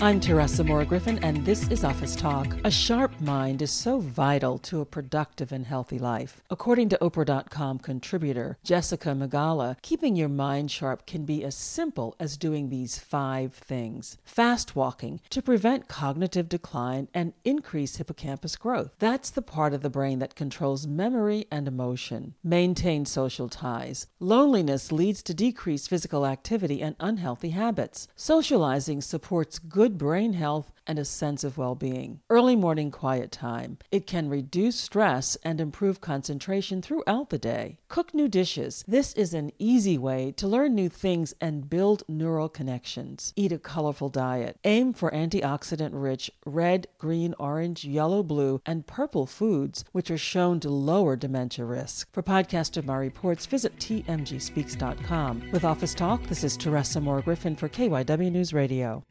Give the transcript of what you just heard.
I'm Teresa Moore Griffin, and this is Office Talk. A sharp mind is so vital to a productive and healthy life. According to Oprah.com contributor Jessica Migala, keeping your mind sharp can be as simple as doing these five things fast walking to prevent cognitive decline and increase hippocampus growth. That's the part of the brain that controls memory and emotion. Maintain social ties. Loneliness leads to decreased physical activity and unhealthy habits. Socializing supports good brain health and a sense of well being. Early morning quiet time. It can reduce stress and improve concentration throughout the day. Cook new dishes. This is an easy way to learn new things and build neural connections. Eat a colorful diet. Aim for antioxidant rich red, green, orange, yellow, blue, and purple foods, which are shown to lower dementia risk. For podcast of my reports, visit tmgspeaks.com. With Office Talk, this is Teresa Moore Griffin for KYW News Radio.